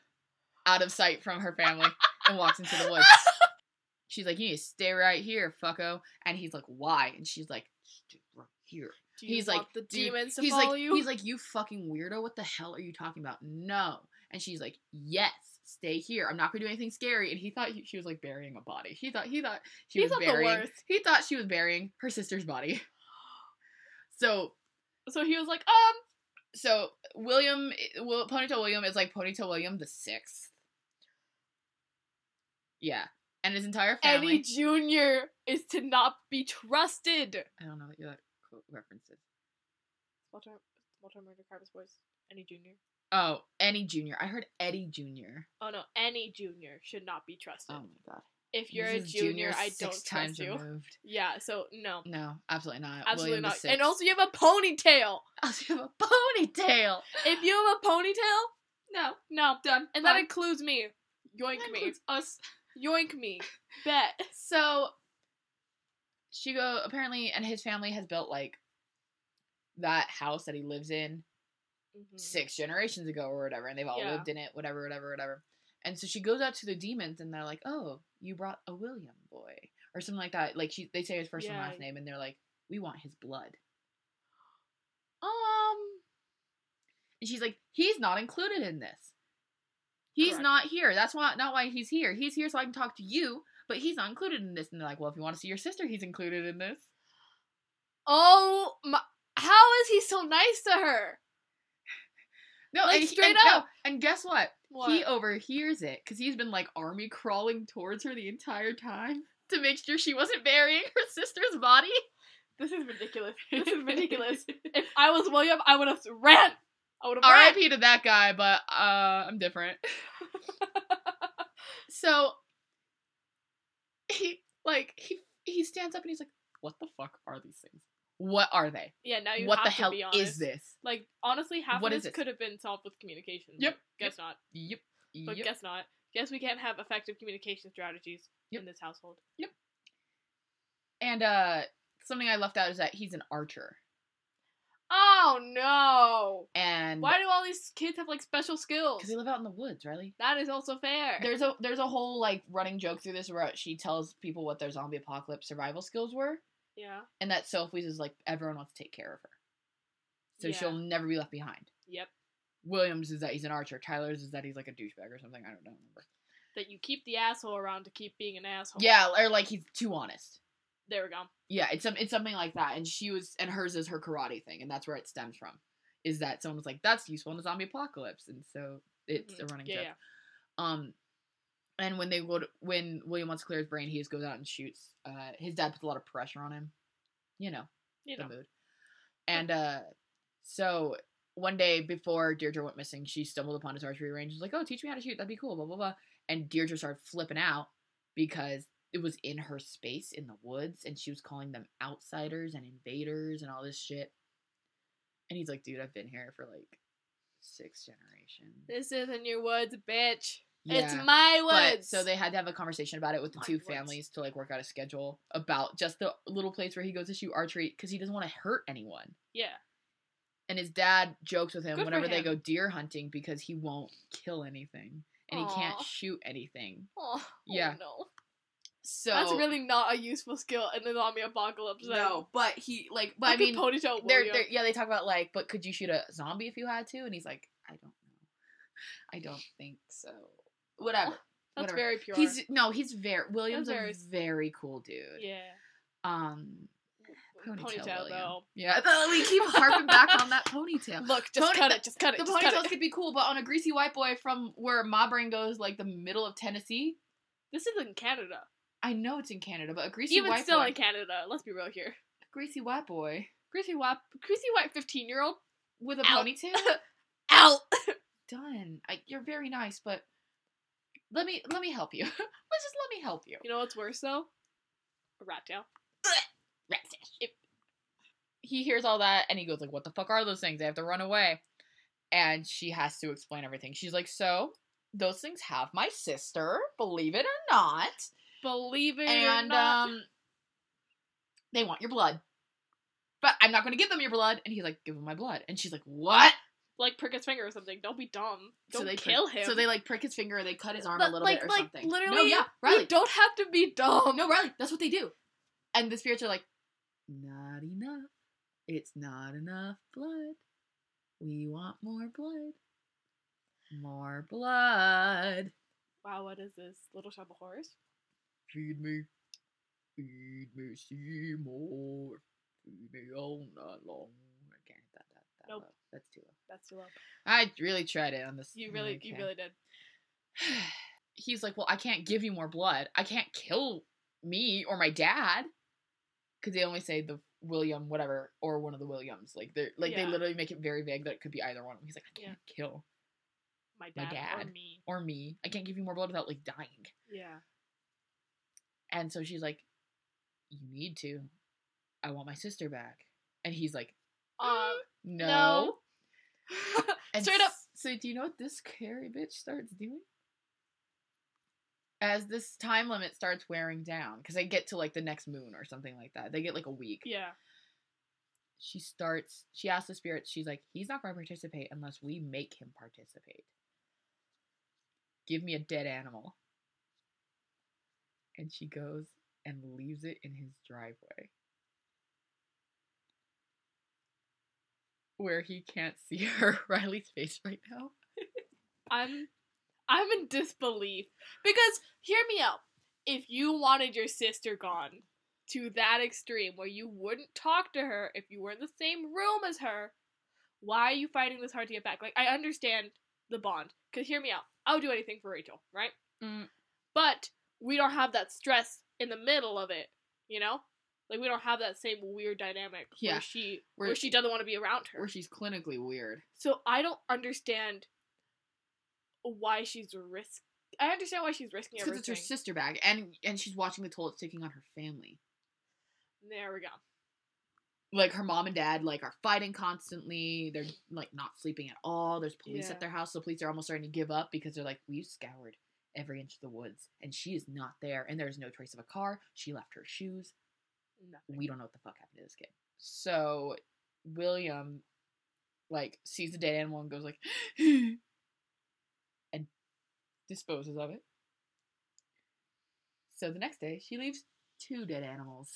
out of sight from her family, and walks into the <laughs> woods. She's like, "You need to stay right here, fucko." And he's like, "Why?" And she's like, "Stay right here." He's like, the demons to he's follow like, you. He's like, "You fucking weirdo! What the hell are you talking about?" No. And she's like, yes, stay here. I'm not gonna do anything scary. And he thought he, she was like burying a body. He thought he thought she He was thought the burying. worst. He thought she was burying her sister's body. <gasps> So So he was like, um, so William, Will, Ponytail William is like Ponytail William the sixth. Yeah, and his entire family. Eddie Jr. is to not be trusted. I don't know what that quote references. Walter, Walter Murder Carver's voice. Eddie Jr. Oh, Eddie Jr. I heard Eddie Jr. Oh no, any junior should not be trusted. Oh my god. If you're a is junior, I don't trust times you. removed. <laughs> Yeah, so no, No, absolutely not. absolutely William not. And also, you have a ponytail. <laughs> also you have a ponytail. If you have a ponytail, No, no, done. and that includes me. Yoink That me, us. <laughs> yoink me. Bet. So she go apparently, and his family has built like that house that he lives in Mhm. six generations ago or whatever, and they've all Yeah. lived in it, whatever, whatever, whatever. And so she goes out to the demons, and they're like, "Oh, you brought a William boy, or something like that." Like she, they say his first and Yeah. last name, and they're like, "We want his blood." Um, And she's like, "He's not included in this. He's Correct. not here. That's why not why he's here. He's here so I can talk to you, but he's not included in this." And they're like, "Well, if you want to see your sister, he's included in this." oh my, how is he so nice to her? No, Like, and, straight and- no, up. and guess what? What? He overhears it because he's been like army crawling towards her the entire time to make sure she wasn't burying her sister's body. this is ridiculous. This is ridiculous. <laughs> if I was William, I would have ran. I would have. R.I.P. to that guy, but uh, I'm different. <laughs> so he like he he stands up and he's like, "What the fuck are these things? What are they? Yeah, now you what have the to hell be honest. What the hell is this?" Like honestly, half What of this this? could have been solved with communication. Yep, Guess not. Yep. But yep. guess not. Guess we can't have effective communication strategies Yep. in this household. Yep. And uh, something I left out is that he's an archer, Oh no! and Why do all these kids have like special skills? because they live out in the woods, Riley. That is also fair. There's a there's a whole like running joke through this where she tells people what their zombie apocalypse survival skills were, yeah. and that Sophie's is like everyone wants to take care of her, so Yeah. she'll never be left behind. Yep. Williams is that he's an archer. Tyler's is that he's like a douchebag or something. I don't know. Remember. That you keep the asshole around to keep being an asshole. Yeah, or like he's too honest. There we go. Yeah, it's some it's something like that. And she was and hers is her karate thing, and that's where it stems from. Is that someone was like, That's useful in a zombie apocalypse, and so it's Mhm. a running Yeah, joke. yeah. Um and when they to, when William wants to clear his brain, he just goes out and shoots. Uh his dad puts a lot of pressure on him. You know, You the know. mood. And uh so one day before Deirdre went missing, she stumbled upon his archery range. She's like, "Oh, teach me how to shoot. That'd be cool." Blah blah blah. And Deirdre started flipping out because it was in her space in the woods, and she was calling them outsiders and invaders and all this shit. And he's like, "Dude, I've been here for like six generations." This isn't your woods, bitch. Yeah. It's my But woods. so they had to have a conversation about it with the My two woods. families to like work out a schedule about just the little place where he goes to shoot archery because he doesn't want to hurt anyone. Yeah. And his dad jokes with him Good for whenever they go deer hunting because he won't kill anything and he can't shoot anything. Oh, Yeah. no. So That's really not a useful skill in the zombie apocalypse. then. no, but he like, but Look I mean, ponytail they're, William. they're yeah they talk about like, but could you shoot a zombie if you had to? And he's like, I don't know, I don't think so. Whatever. <laughs> That's whatever. very pure. He's no, he's very William's That's a very- very cool dude. yeah. Um, ponytail, Ponytail, William. though. Yeah, we keep harping back on that ponytail. Look, just Pony- cut it. Just cut it. The ponytails it. could be cool, but on a greasy white boy from where my brain goes, like the middle of Tennessee. This is in Canada. I know it's in Canada, but a greasy white boy. Even white still boy, in Canada. Let's be real here. greasy white boy Greasy white, greasy white fifteen year old. with a Ow. ponytail. <laughs> Out. Done. I, you're very nice, but let me let me help you. <laughs> Let's just let me help you. You know what's worse though? A rat tail. It- he hears all that and he goes like, "What the fuck are those things? They have to run away." And she has to explain everything. She's like, "So those things have my sister, believe it or not." Believe it or and not. um they want your blood but i'm not going to give them your blood and he's like give them my blood and she's like what like prick his finger or something. Don't be dumb. Don't so they kill prick- him. so they like prick his finger they cut his arm But, a little like, bit or like, something Literally, no yeah riley You don't have to be dumb. no riley that's what they do and the spirits are like not enough it's not enough blood we want more blood More blood. Wow, what is this? Little Shop of Horrors? Feed me. Feed me see more. Feed me all night long. I can't hit that, that, that Nope. low. That's low. That's. I really tried it on this. You really, the you really did. <sighs> He's like, well, I can't give you more blood. I can't kill me or my dad. Because they only say the William, whatever, or one of the Williams. Like they're like they literally make it very vague that it could be either one of them. He's like, I can't kill My My dad, or me. or me. I can't give you more blood without like dying. Yeah. And so she's like, You need to. I want my sister back. And he's like, Um, <gasps> No. no. <laughs> And Straight up. So do you know what this scary bitch starts doing? As this time limit starts wearing down, because they get to like the next moon or something like that. They get like a week. Yeah. She starts. She asks the spirits. She's like, "He's not going to participate unless we make him participate. Give me a dead animal." And she goes and leaves it in his driveway, where he can't see <laughs> her Riley's face right now. I'm I'm in disbelief because hear me out. If you wanted your sister gone to that extreme where you wouldn't talk to her if you were in the same room as her, why are you fighting this hard to get back? Like I understand the bond. Cause hear me out. I would do anything for Rachel, right? Mm. But we don't have that stress in the middle of it, you know? Like we don't have that same weird dynamic Yeah. where she Where- where she doesn't want to be around her. Where she's clinically weird. So I don't understand why she's risk. I understand why she's risking Because it's her sister bag, and and she's watching the toll it's taking on her family. There we go. like her mom and dad like are fighting constantly they're like not sleeping at all there's police Yeah. at their house so police are almost starting to give up because they're like we've scoured every inch of the woods and she is not there and there's no trace of a car she left her shoes Nothing. we don't know what the fuck happened to this kid. So william like sees the dead animal and goes like <gasps> and disposes of it. So the next day she leaves two dead animals.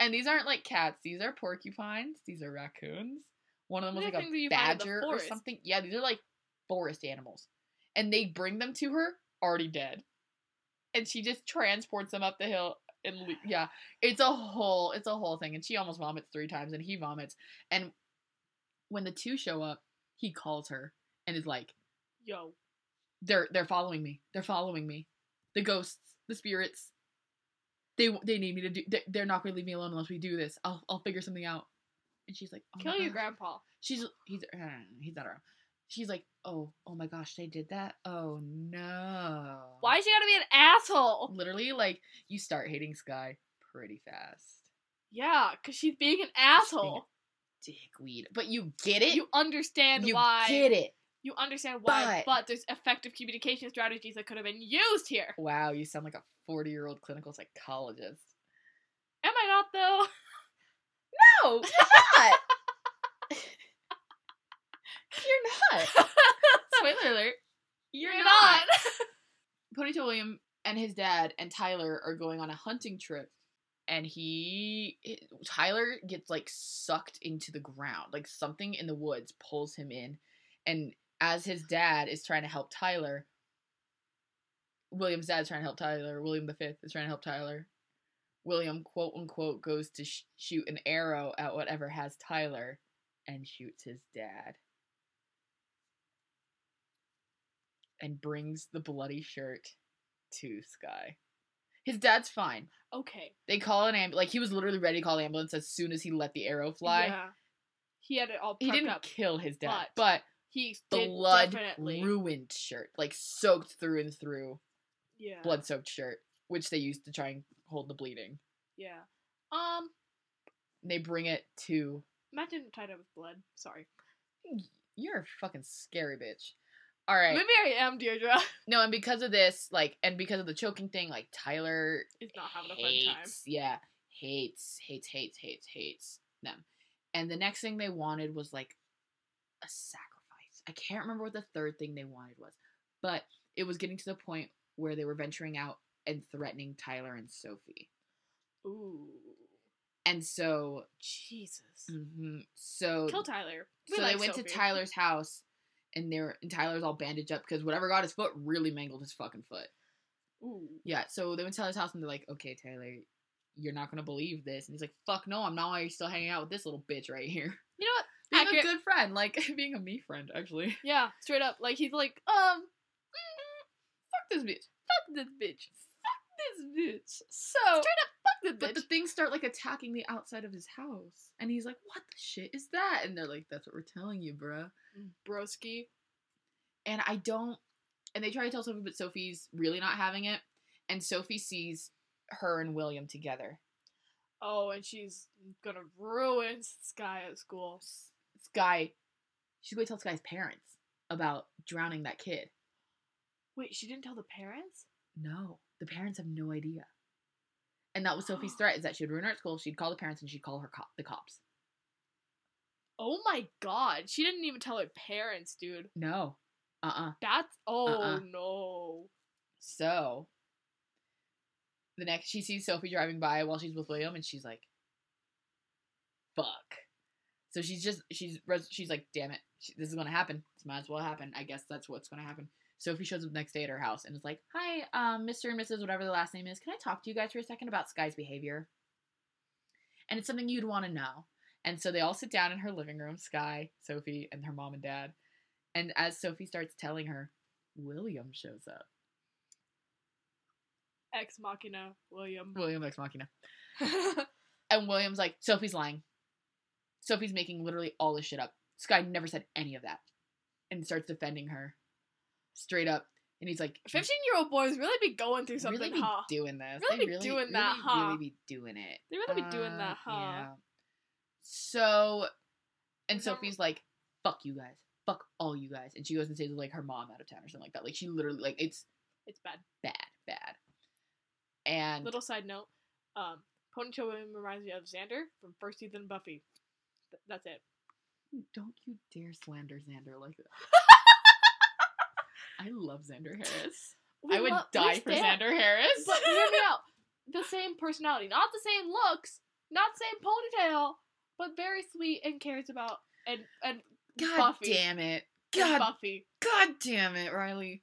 And these aren't like cats. These are porcupines. These are raccoons. One of them was like a things that you find in the badger or something. Yeah these are like forest animals. And they bring them to her already dead and she just transports them up the hill and le- yeah. It's a whole it's a whole thing and she almost vomits three times and he vomits and when the two show up he calls her and is like Yo. they're they're following me they're following me. The ghosts the spirits they they need me to do they- they're not going to leave me alone unless we do this. I'll i'll figure something out. And she's like oh Kill your grandpa. she's he's uh, he's not around she's like oh oh my gosh they did that oh no Why is she gotta be an asshole? literally like you start hating sky pretty fast Yeah, because she's being an asshole. dickweed but you get it You understand you why. get it You understand why, But- but there's effective communication strategies that could have been used here. wow you sound like a 40 year old clinical psychologist Am I not though? <laughs> no you're not <laughs> you're not <laughs> spoiler alert you're, You're not. <laughs> Ponytail William and his dad and Tyler are going on a hunting trip, and he Tyler gets like sucked into the ground, like something in the woods pulls him in, and as his dad is trying to help Tyler, William's dad's trying to help Tyler. William the Fifth is trying to help Tyler. William quote unquote goes to sh- shoot an arrow at whatever has Tyler, and shoots his dad. And brings the bloody shirt to Sky. His dad's fine. Okay. They call an ambulance. Like he was literally ready to call the ambulance as soon as he let the arrow fly. Yeah. He had it all He didn't up. kill his dad, but but, He did blood definitely. ruined shirt, like soaked through and through, yeah. blood soaked shirt, which they used to try and hold the bleeding. Yeah. Um. They bring it to. Imagine tied up with blood. Sorry. You're a fucking scary bitch. All right. Maybe I am Deirdre. <laughs> No, and because of this, like, and because of the choking thing, like Tyler Is not having a fun hates, time. Yeah, hates, hates, hates, hates, hates them. And the next thing they wanted was like a sacrifice. I can't remember what the third thing they wanted was, but it was getting to the point where they were venturing out and threatening Tyler and Sophie. Ooh. And so, Jesus. mhm, so, Kill Tyler. We so like they went Sophie. to Tyler's house, and they're and Tyler's all bandaged up because whatever got his foot really mangled his fucking foot. Ooh. Yeah, so they went to Tyler's house and they're like, "Okay, Tyler, you're not gonna believe this," and he's like, "Fuck no, I'm not. Why are you still hanging out with this little bitch right here?" You know what? <laughs> Being Accurate. a good friend, like <laughs> being a me friend, actually. Yeah, straight up. Like he's like, um, <laughs> Fuck this bitch. fuck this bitch. Fuck this bitch. So, Straight up, this but the things start like attacking the outside of his house, and he's like, "What the shit is that?" And they're like, "That's what we're telling you, bruh." Mm, broski. And I don't. And they try to tell Sophie, but Sophie's really not having it. And Sophie sees her and William together. Oh, and she's gonna ruin Sky at school. Sky, she's going to tell Sky's parents about drowning that kid. Wait, she didn't tell the parents? No, the parents have no idea. And that was Sophie's <gasps> threat: is that she'd ruin her at school. She'd call the parents and she'd call her cop, the cops. Oh my god, she didn't even tell her parents, dude. No, uh, uh That's oh Uh-uh. no. So the next, she sees Sophie driving by while she's with William, and she's like, "Fuck." So she's just she's she's like, "Damn it, this is gonna happen. This might as well happen. I guess that's what's gonna happen." Sophie shows up the next day at her house and is like, "Hi, um, Mr. and Mrs. whatever the last name is. Can I talk to you guys for a second about Sky's behavior?" And it's something you'd want to know. And so they all sit down in her living room, Sky, Sophie, and her mom and dad. And as Sophie starts telling her, William shows up. Ex Machina, William. William Ex Machina. <laughs> And William's like, Sophie's lying. Sophie's making literally all this shit up. Sky never said any of that. And starts defending her. Straight up. And he's like, Fifteen year old boys really be going through something, really be huh? doing this. Really they be really, doing that, really, huh? Really be doing it. They really be doing that, Uh, huh? Yeah. So, and. Sophie's like, fuck you guys. Fuck all you guys. And she goes and says like her mom out of town or something like that. Like she literally, like, it's It's bad. bad, bad. And Little side note, um, Ponytail William reminds me of Xander from First Season Buffy. Th- that's it. Don't you dare slander Xander like that. <laughs> I love Xander Harris. We I would lo- die for stand- Xander Harris. But hear me out. <laughs> The same personality, not the same looks, not the same ponytail, but very sweet and cares about and and God Buffy. damn it. and God, Buffy God damn it, Riley.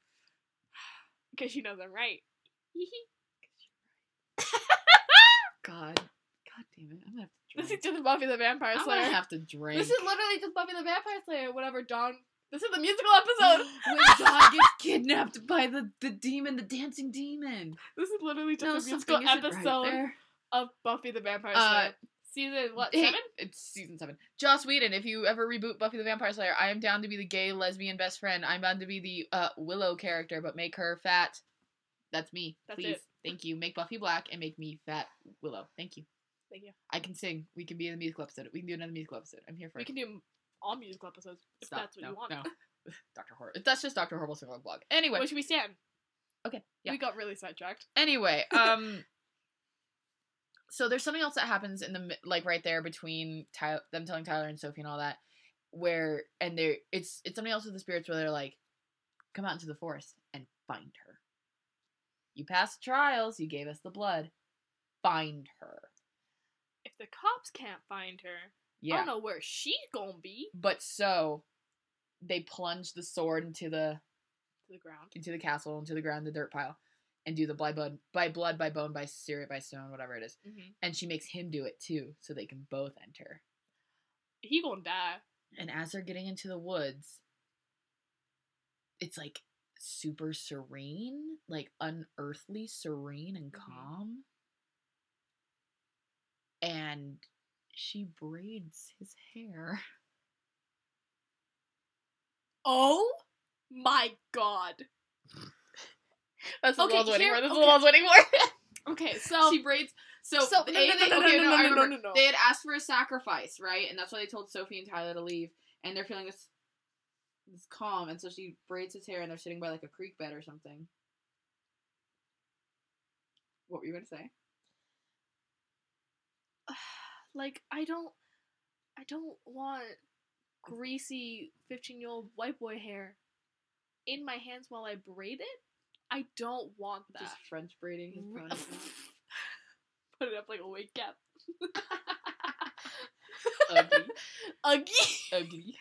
<sighs> because she knows I'm <laughs> right. God. God damn it. I'm gonna have to this is just Buffy the Vampire I'm Slayer. gonna have to drink. This is literally just Buffy the Vampire Slayer. Whatever Dawn. This is the musical episode. <gasps> when Dawn gets kidnapped by the, the demon, the dancing demon. this is literally just No, a musical isn't right episode of Buffy the Vampire Uh, Slayer. Season what Hey, seven? It's season seven. Joss Whedon, if you ever reboot Buffy the Vampire Slayer, I am down to be the gay lesbian best friend. I'm down to be the uh, Willow character, but make her fat. That's me. That's Please. it. Thank you. Make Buffy black and make me fat Willow. Thank you. Thank you. I can sing. We can be in the musical episode. We can do another musical episode. I'm here for We it. We can do all musical episodes if Stop. that's what no, you want. No. <laughs> Dr. Horrible. That's just Dr. Horrible's Sing-Along Blog. Anyway. Which we stand. Okay, yeah. We got really sidetracked. Anyway, <laughs> um so there's something else that happens in the like right there between Ty- them telling Tyler and Sophie and all that where and they're it's it's something else with the spirits where they're like come out into the forest and find her. You passed trials, you gave us the blood. Find her. If the cops can't find her, I don't know where she's gonna be. But so they plunge the sword into the To the ground. into the castle, into the ground, the dirt pile, and do the by blood by blood, by bone, by spirit, by stone, whatever it is. Mm-hmm. And she makes him do it too, so they can both enter. He gonna die. And as they're getting into the woods, it's like super serene, like unearthly serene and Mhm. calm. And she braids his hair. <laughs> Oh my god. That's Okay, I was waiting here- for. That's okay. what I was waiting. Okay, so she braids. So, So- no, no, no, no, okay, no, no, no, no, no, no, no. They had asked for a sacrifice, right? And that's why they told Sophie and Tyler to leave. And they're feeling this, this calm, and so she braids his hair, and they're sitting by like a creek bed or something. What were you gonna say? <sighs> <sighs> <sighs> like I don't I don't want greasy 15-year-old white boy hair in my hands while I braid it. I don't want that. Just French braiding his ponytail. <laughs> Put it up like a wig cap. ugly, <laughs> Ugly. ugly,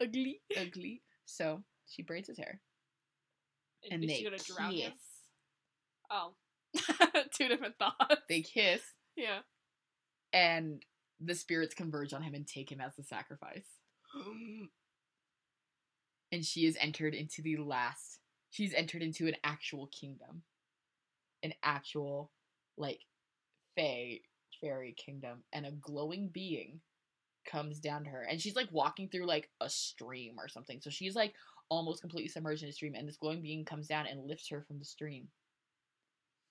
Ugly. ugly. So she braids his hair, and is they she gonna drown kiss. Oh. <laughs> Two different thoughts. They kiss, Yeah. and the spirits converge on him and take him as the sacrifice. <gasps> and she is entered into the last. She's entered into an actual kingdom, an actual like fae fairy kingdom, and a glowing being comes down to her, and she's like walking through like a stream or something. So she's like almost completely submerged in a stream, and this glowing being comes down and lifts her from the stream.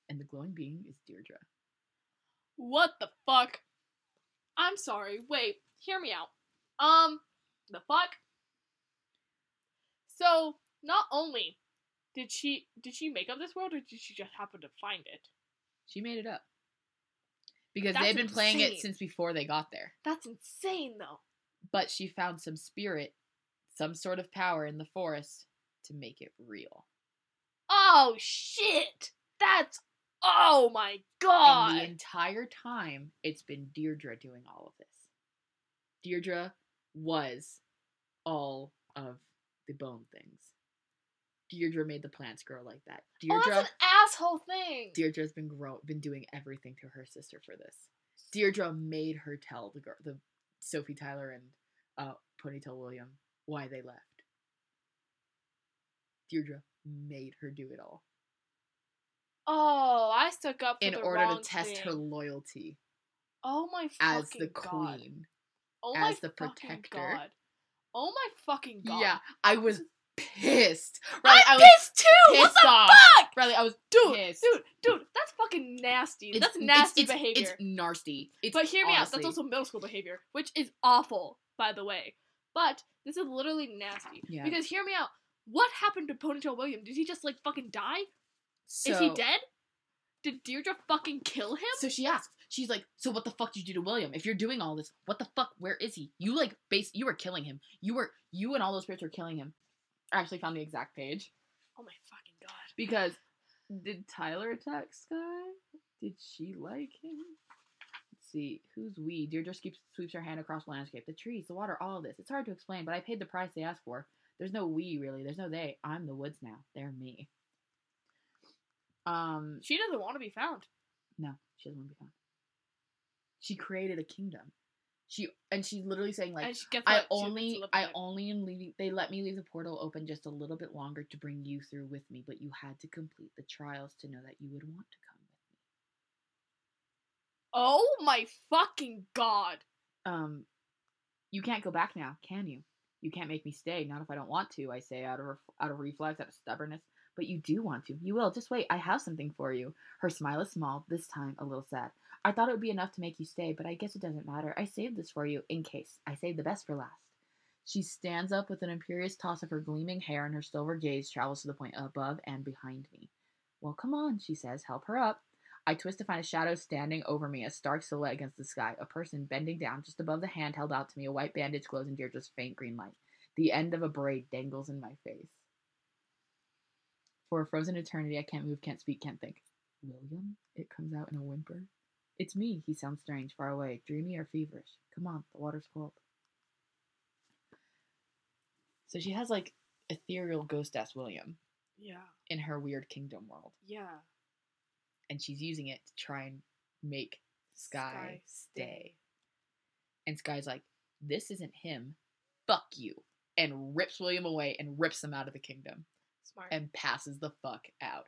And the glowing being is Deirdre. What the fuck? I'm sorry. Wait, hear me out. Um, the fuck? So, not only did she did she make up this world or did she just happen to find it? She made it up because That's they've been playing it since before they got there. That's insane though. but she found some spirit, some sort of power in the forest to make it real. Oh shit! That's oh my god! And the entire time, it's been Deirdre doing all of this. Deirdre was all of the bone things. Deirdre made the plants grow like that. oh, Deirdre, that's an asshole thing. Deirdre's been grow, been doing everything to her sister for this. Deirdre made her tell the girl, the Sophie Tyler and uh, Ponytail William why they left. Deirdre made her do it all oh, I stuck up for in order to test her loyalty Oh my fucking as the god. queen. Oh as my the protector. God. Oh my fucking god. Yeah, I was pissed. Right, I I'm was pissed too. What the off. fuck? Riley, I was Dude, pissed. dude, dude, that's fucking nasty. It's- that's nasty it's, behavior. It's nasty. It's but hear me out. That's also middle school behavior, which is awful, by the way. But this is literally nasty. Yeah. Because hear me out. What happened to Ponytail William? Did he just like fucking die? So, is he dead? Did Deirdre fucking kill him? So she asks. She's like, "So what the fuck did you do to William? If you're doing all this, what the fuck? Where is he? You like base. You were killing him. You were you and all those spirits were killing him." I actually found the exact page oh my fucking god. because did Tyler attack Sky? Did she like him? Let's see. Who's we? Deirdre sweeps, sweeps her hand across the landscape. The trees, the water, all of this. It's hard to explain, but I paid the price they asked for. There's no we really. There's no they. I'm the woods now. They're me. Um, She doesn't want to be found. no, she doesn't want to be found. She created a kingdom. She and she's literally saying like, and she gets I what- she gets to only, I only am leaving. They let me leave the portal open just a little bit longer to bring you through with me, but you had to complete the trials to know that you would want to come with me. Oh my fucking god. Um, you can't go back now, can you? You can't make me stay. Not if I don't want to. I say out of ref- out of reflex, out of stubbornness. But you do want to. You will. Just wait. I have something for you. Her smile is small, this time a little sad. I thought it would be enough to make you stay, but I guess it doesn't matter. I saved this for you in case. I saved the best for last. She stands up with an imperious toss of her gleaming hair, and her silver gaze travels to the point above and behind me. Well, come on, she says. Help her up. I twist to find a shadow standing over me, a stark silhouette against the sky. A person bending down just above the hand held out to me. A white bandage glows in Deirdre's faint green light. The end of a braid dangles in my face. For a frozen eternity, I can't move, can't speak, can't think. William? It comes out in a whimper. It's me. He sounds strange, far away, dreamy or feverish. Come on, the water's cold. So she has like ethereal ghost ass William Yeah. in her weird kingdom world. Yeah. and she's using it to try and make Sky, Sky stay. stay. And Sky's like, "This isn't him. Fuck you." And rips William away and rips him out of the kingdom Smart. and passes the fuck out.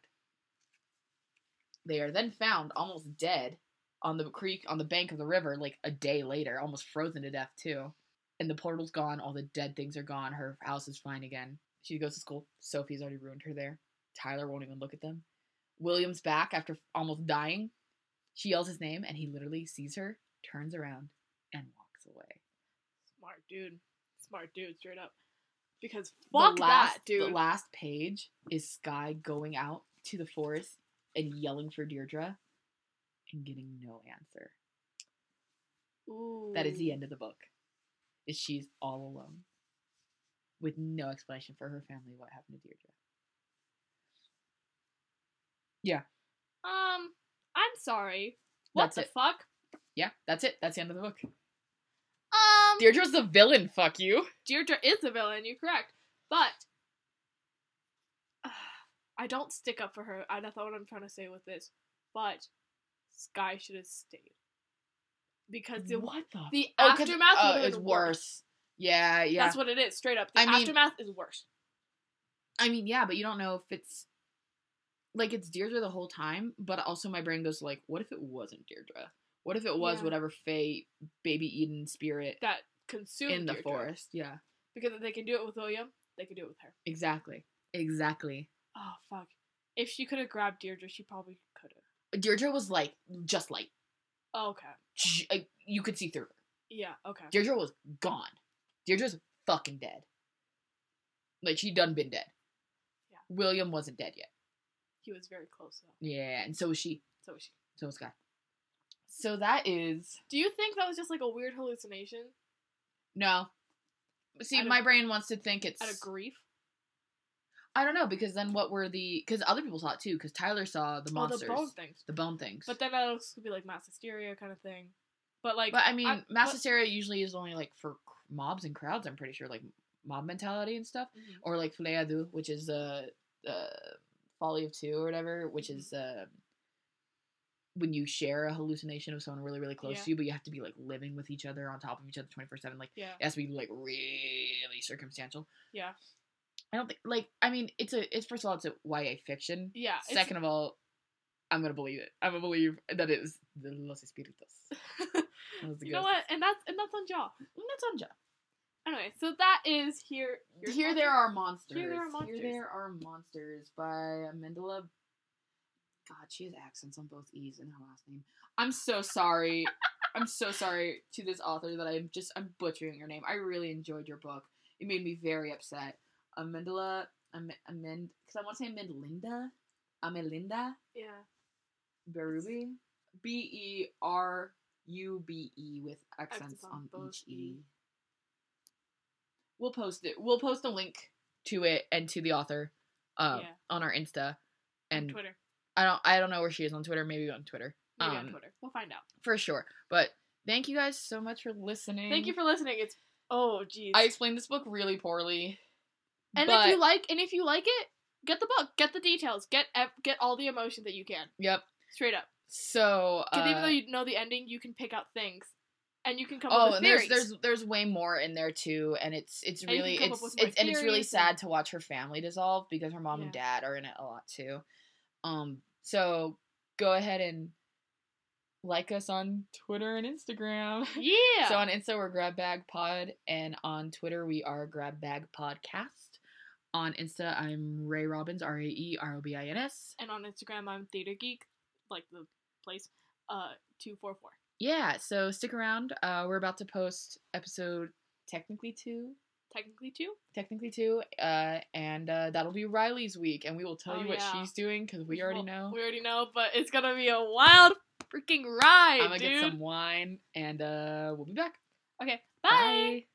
They are then found almost dead on the creek on the bank of the river like a day later, almost frozen to death too. And the portal's gone, all the dead things are gone, her house is fine again. She goes to school. Sophie's already ruined her there. Tyler won't even look at them. William's back after almost dying. She yells his name and he literally sees her, turns around, and walks away. Smart dude. Smart dude, straight up. Because fuck the last, that, dude. The last page is Sky going out to the forest and yelling for Deirdre and getting no answer. Ooh. That is the end of the book. Is she's all alone with no explanation for her family what happened to Deirdre. Yeah. Um, I'm sorry. What That's the it. fuck? Yeah, that's it. That's the end of the book. Um, Deirdre's the villain. Fuck you. Deirdre is the villain. You're correct, but <sighs> I don't stick up for her. I that's not what I'm trying to say with this. But Sky should have stayed because the what the? the Oh, aftermath would've is been worse. Yeah, yeah. That's what it is, straight up. The I mean- aftermath is worse. I mean, yeah, but you don't know if it's like it's Deirdre the whole time. But also, my brain goes like, what if it wasn't Deirdre? What if it was Yeah. whatever Faye, Baby Eden spirit That consumed in the forest? Yeah, because if they can do it with William, they can do it with her. exactly, exactly. Oh fuck! If she could have grabbed Deirdre, she probably could have. Deirdre was like just light. okay. Sh- like, you could see through her. Yeah. Okay. Deirdre was gone. Deirdre's fucking dead. Like she done been dead. Yeah. William wasn't dead yet. He was very close though. Yeah, and so was she. So was she. So was Sky. So that is Do you think that was just like a weird hallucination no. See, Out of- my brain wants to think it's. out of grief? I don't know because then what were the? Because other people saw it too. Because Tyler saw the Oh, monsters, the bone things. the bone things. But then that also could be like mass hysteria kind of thing. But like, but I mean, I- mass but- hysteria usually is only like for mobs and crowds. I'm pretty sure, like mob mentality and stuff, Mhm. or like folie à deux, which is uh, uh, folly of two or whatever, which Mhm. is uh, when you share a hallucination of someone really really close Yeah. to you, but you have to be like living with each other on top of each other twenty four seven. Like yeah, it has to be like really circumstantial. yeah, I don't think like I mean it's a it's first of all it's a YA fiction. yeah. Second of all, I'm gonna believe it. I'm gonna believe that it is the Los Espíritus. <laughs> You know what? And that's and that's on Jaw. Mm, That's on Jaw. Anyway, so that is here. Here monster- there are monsters. Here There Are monsters. Here there are monsters by Amandla. God, she has accents on both E's in her last name. I'm so sorry. I'm so <laughs> sorry to this author that I'm just I'm butchering your name. I really enjoyed your book. It made me very upset. Amandla, Am- Amend, because I want to say Amelinda, Amelinda Yeah. Bérubé, B E R U B E with accents Accents on on both each E. E. We'll post it. We'll post a link to it and to the author, uh, Yeah. on our Insta. And Twitter. I don't, I don't know where she is on Twitter. Maybe on Twitter, Maybe um, on Twitter. We'll find out. for sure. But thank you guys so much for listening. Thank you for listening. It's oh jeez. I explained this book really poorly. and but, if you like, and if you like it, get the book. Get the details. Get get all the emotion that you can. yep. Straight up. So, Because even uh, though you know the ending, you can pick out things, and you can come oh, up with and there's theories. there's there's way more in there too, and it's it's And you can really it's it's and it's really and- sad to watch her family dissolve because her mom and dad are in it a lot too. Um, so go ahead and like us on Twitter and Instagram. <laughs> yeah. So on Insta we're Grab Bag Pod, and on Twitter we are Grab Bag Podcast. On Insta I'm Rae Robins, R A E R O B I N S. and on Instagram, I'm Theater Geek, like the place. Uh, two four four. Yeah, so stick around. Uh, we're about to post episode technically two Technically two. technically two, uh, and uh, that'll be Riley's week, and we will tell Oh, you what yeah. she's doing because we already Well, know. We already know, but it's gonna be a wild freaking ride, I'm gonna dude. get some wine, and uh, we'll be back. Okay, bye. Bye.